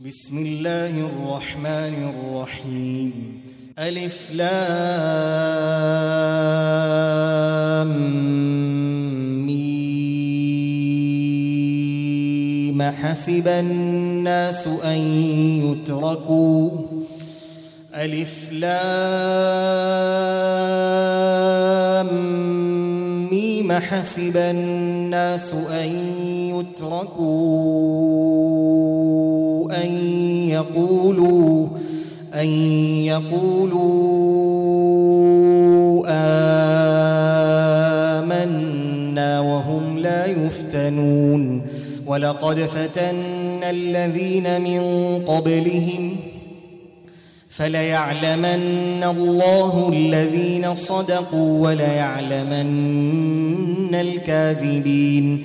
بسم الله الرحمن الرحيم. ألف لام ميم. حسب الناس أن يتركوا. ألف لام ميم. حسب الناس أن يتركوا. يقولوا أن يقولوا آمنا وهم لا يفتنون. ولقد فتنا الذين من قبلهم فليعلمن الله الذين صدقوا وليعلمن الكاذبين.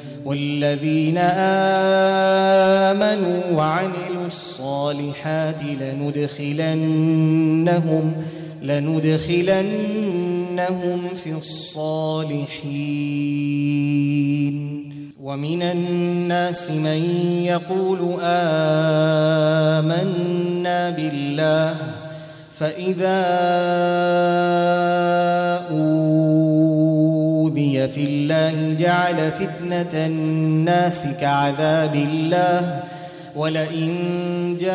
والذين آمنوا وعملوا الصالحات لندخلنهم لندخلنهم في الصالحين. ومن الناس من يقول آمنا بالله فإذا أوذي في الله جعل فتنة الناس كعذاب الله ولئن جاء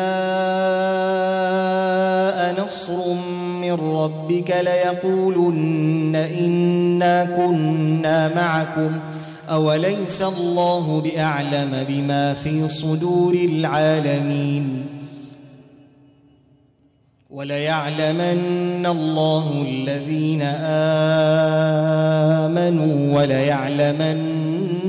نصر من ربك ليقولن إنا كنا معكم أوليس الله بأعلم بما في صدور العالمين وليعلمن الله الذين آمنوا وليعلمن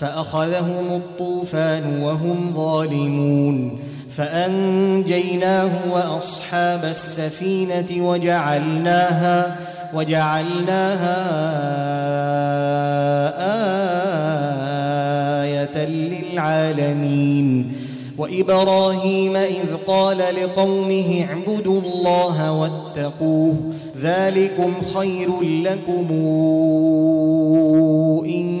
فأخذهم الطوفان وهم ظالمون فأنجيناه وأصحاب السفينة وجعلناها وجعلناها آية للعالمين وإبراهيم إذ قال لقومه اعبدوا الله واتقوه ذلكم خير لكم إن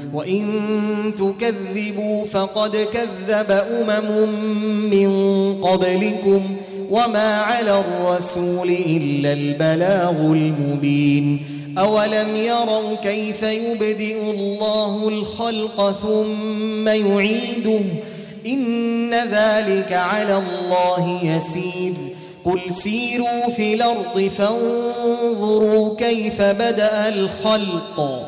وإن تكذبوا فقد كذب أمم من قبلكم وما على الرسول إلا البلاغ المبين أولم يروا كيف يبدئ الله الخلق ثم يعيده إن ذلك على الله يسير قل سيروا في الأرض فانظروا كيف بدأ الخلق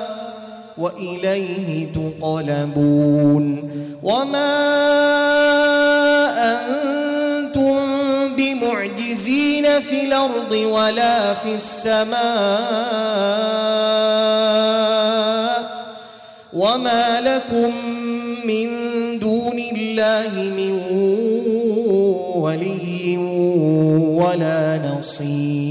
وإليه تقلبون وما أنتم بمعجزين في الأرض ولا في السماء وما لكم من دون الله من ولي ولا نصير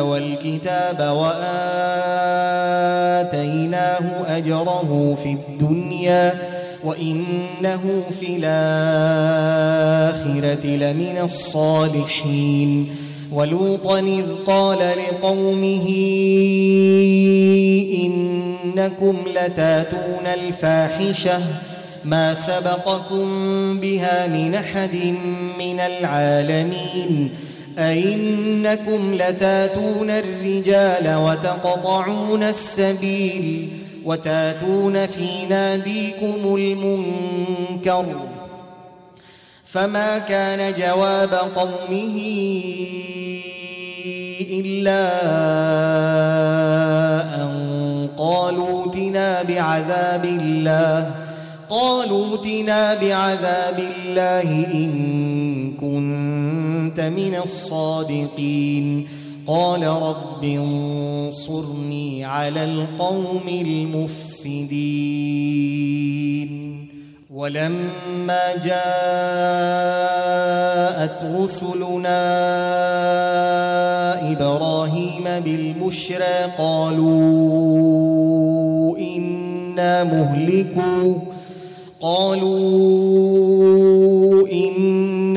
والكتاب وآتيناه أجره في الدنيا وإنه في الآخرة لمن الصالحين ولوطا إذ قال لقومه إنكم لتاتون الفاحشة ما سبقكم بها من أحد من العالمين أئنكم لتاتون الرجال وتقطعون السبيل وتاتون في ناديكم المنكر فما كان جواب قومه إلا أن قالوا تنا بعذاب الله قالوا تنا بعذاب الله إن كنت من الصادقين. قال رب انصرني على القوم المفسدين. ولما جاءت رسلنا إبراهيم بالبشرى قالوا إنا مهلكوا قالوا إنا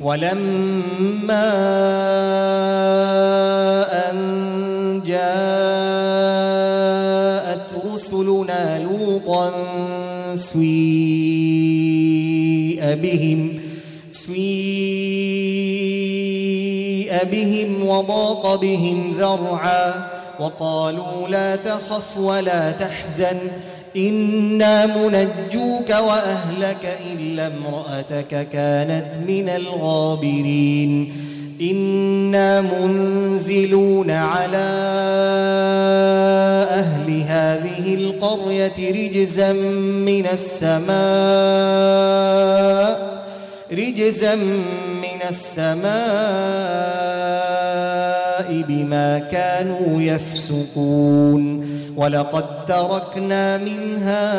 ولما أن جاءت رسلنا لوطا سويء بهم سويء بهم وضاق بهم ذرعا وقالوا لا تخف ولا تحزن إنا منجوك وأهلك إلا امرأتك كانت من الغابرين إنا منزلون على أهل هذه القرية رجزا من السماء رجزا من السماء بما كانوا يفسقون ولقد تركنا منها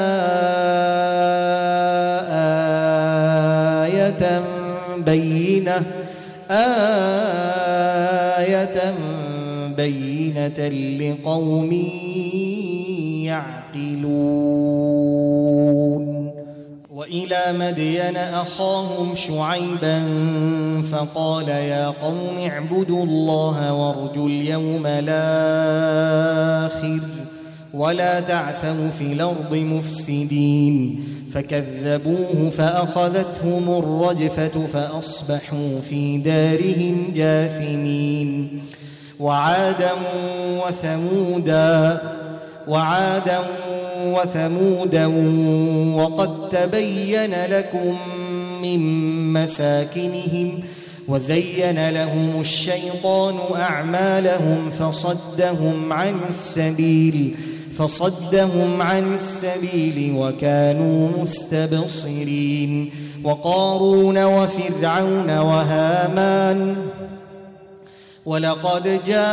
آية بينة آية بينة لقوم يعقلون. وإلى مدين أخاهم شعيبا فقال يا قوم اعبدوا الله وارجوا اليوم الآخر ولا تعثوا في الأرض مفسدين. فكذبوه فأخذتهم الرجفة فأصبحوا في دارهم جاثمين. وعادا وثمودا وعادا وثمودا وقد تبين لكم من مساكنهم وزين لهم الشيطان أعمالهم فصدهم عن السبيل فصدهم عن السبيل وكانوا مستبصرين وقارون وفرعون وهامان ولقد جاءهم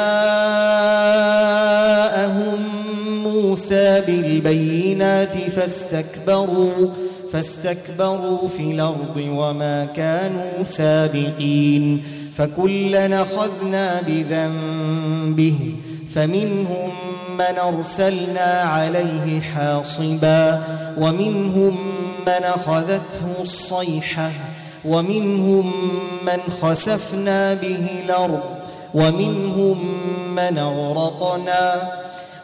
موسى بالبينات فاستكبروا فاستكبروا في الأرض وما كانوا سابقين. فكلا أخذنا بذنبه فمنهم من أرسلنا عليه حاصبا ومنهم من أخذته الصيحة ومنهم من خسفنا به الأرض ومنهم من أغرقنا.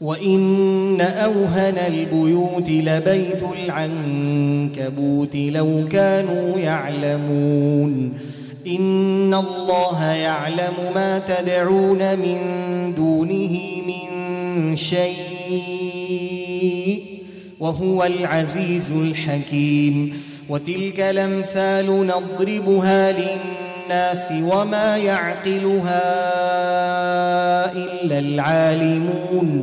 وإن أوهن البيوت لبيت العنكبوت لو كانوا يعلمون إن الله يعلم ما تدعون من دونه من شيء وهو العزيز الحكيم وتلك الأمثال نضربها للناس وما يعقلها إلا العالمون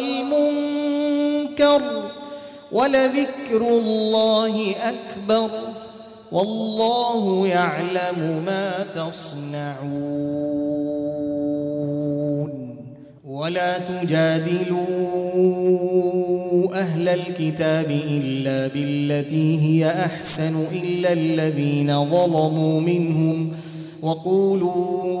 والمنكر ولذكر الله أكبر والله يعلم ما تصنعون ولا تجادلون أهل الكتاب إلا بالتي هي أحسن إلا الذين ظلموا منهم وقولوا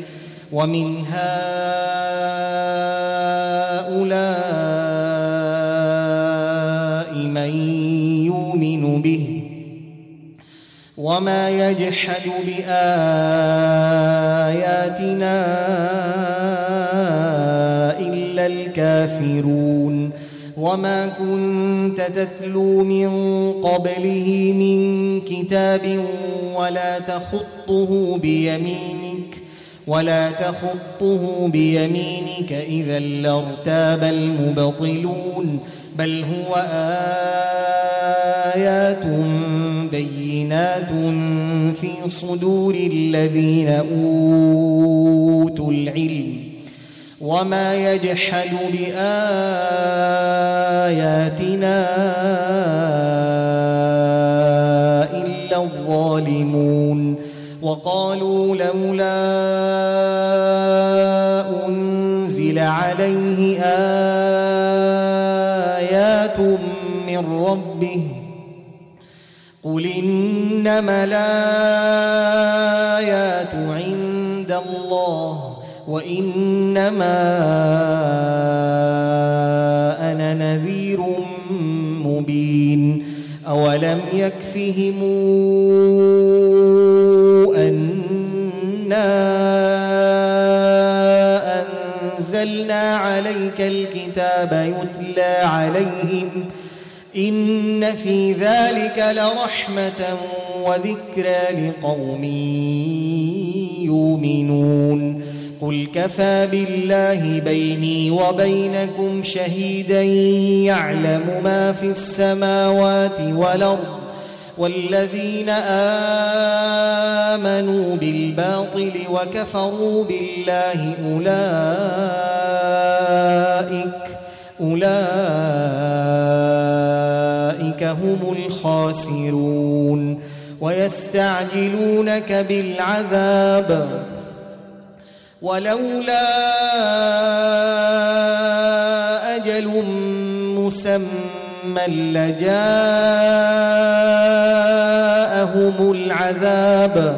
ومن هؤلاء من يؤمن به وما يجحد بآياتنا إلا الكافرون وما كنت تتلو من قبله من كتاب ولا تخطه بيمينك ولا تخطه بيمينك إذا لارتاب المبطلون بل هو آيات بينات في صدور الذين أوتوا العلم. وما يجحد بآياتنا إلا الظالمون. وقالوا لولا إنما الآيات عند الله وإنما أنا نذير مبين. أولم يكفهم أنا أنزلنا عليك الكتاب يتلى عليهم إن في ذلك لرحمة وذكرى لقوم يؤمنون. قل كفى بالله بيني وبينكم شهيدا يعلم ما في السماوات والأرض والذين آمنوا بالباطل وكفروا بالله أولئك أولئك هم الخاسرون ويستعجلونك بالعذاب ولولا أجل مسمى لجاءهم العذاب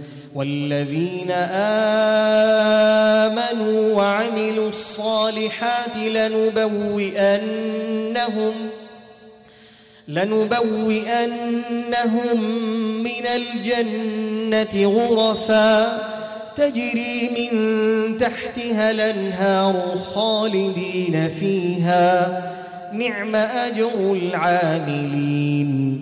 والذين آمنوا وعملوا الصالحات لنبوئنهم لنبوئنهم من الجنة غرفاً تجري من تحتها الأنهار خالدين فيها. نعم أجر العاملين.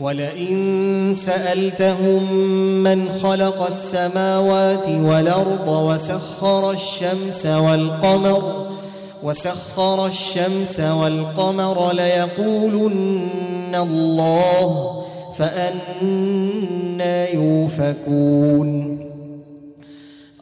ولئن سألتهم من خلق السماوات والأرض وسخر الشمس والقمر وسخر الشمس والقمر ليقولن الله فأنا يوفكون.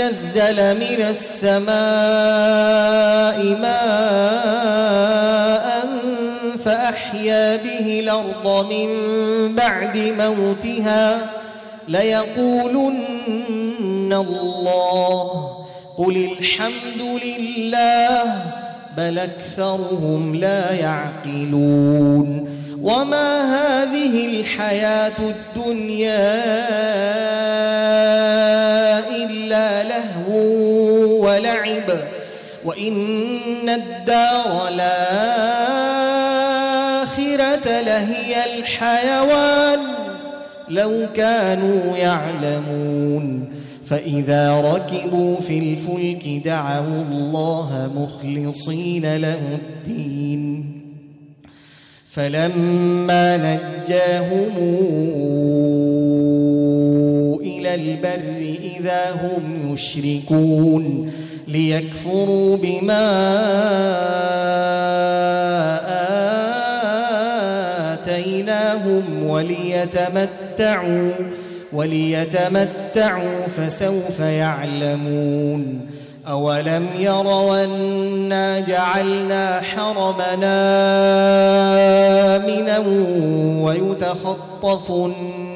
نزل من السماء ماء فأحيا به الأرض من بعد موتها ليقولن الله قل الحمد لله بل أكثرهم لا يعقلون وما هذه الحياة الدنيا ولعب وإن الدار الآخرة لهي الحيوان لو كانوا يعلمون فإذا ركبوا في الفلك دعوا الله مخلصين له الدين فلما نجاهم البر إذا هم يشركون ليكفروا بما آتيناهم وليتمتعوا وليتمتعوا فسوف يعلمون. أولم يروا أنا جعلنا حرمنا آمنا ويتخطف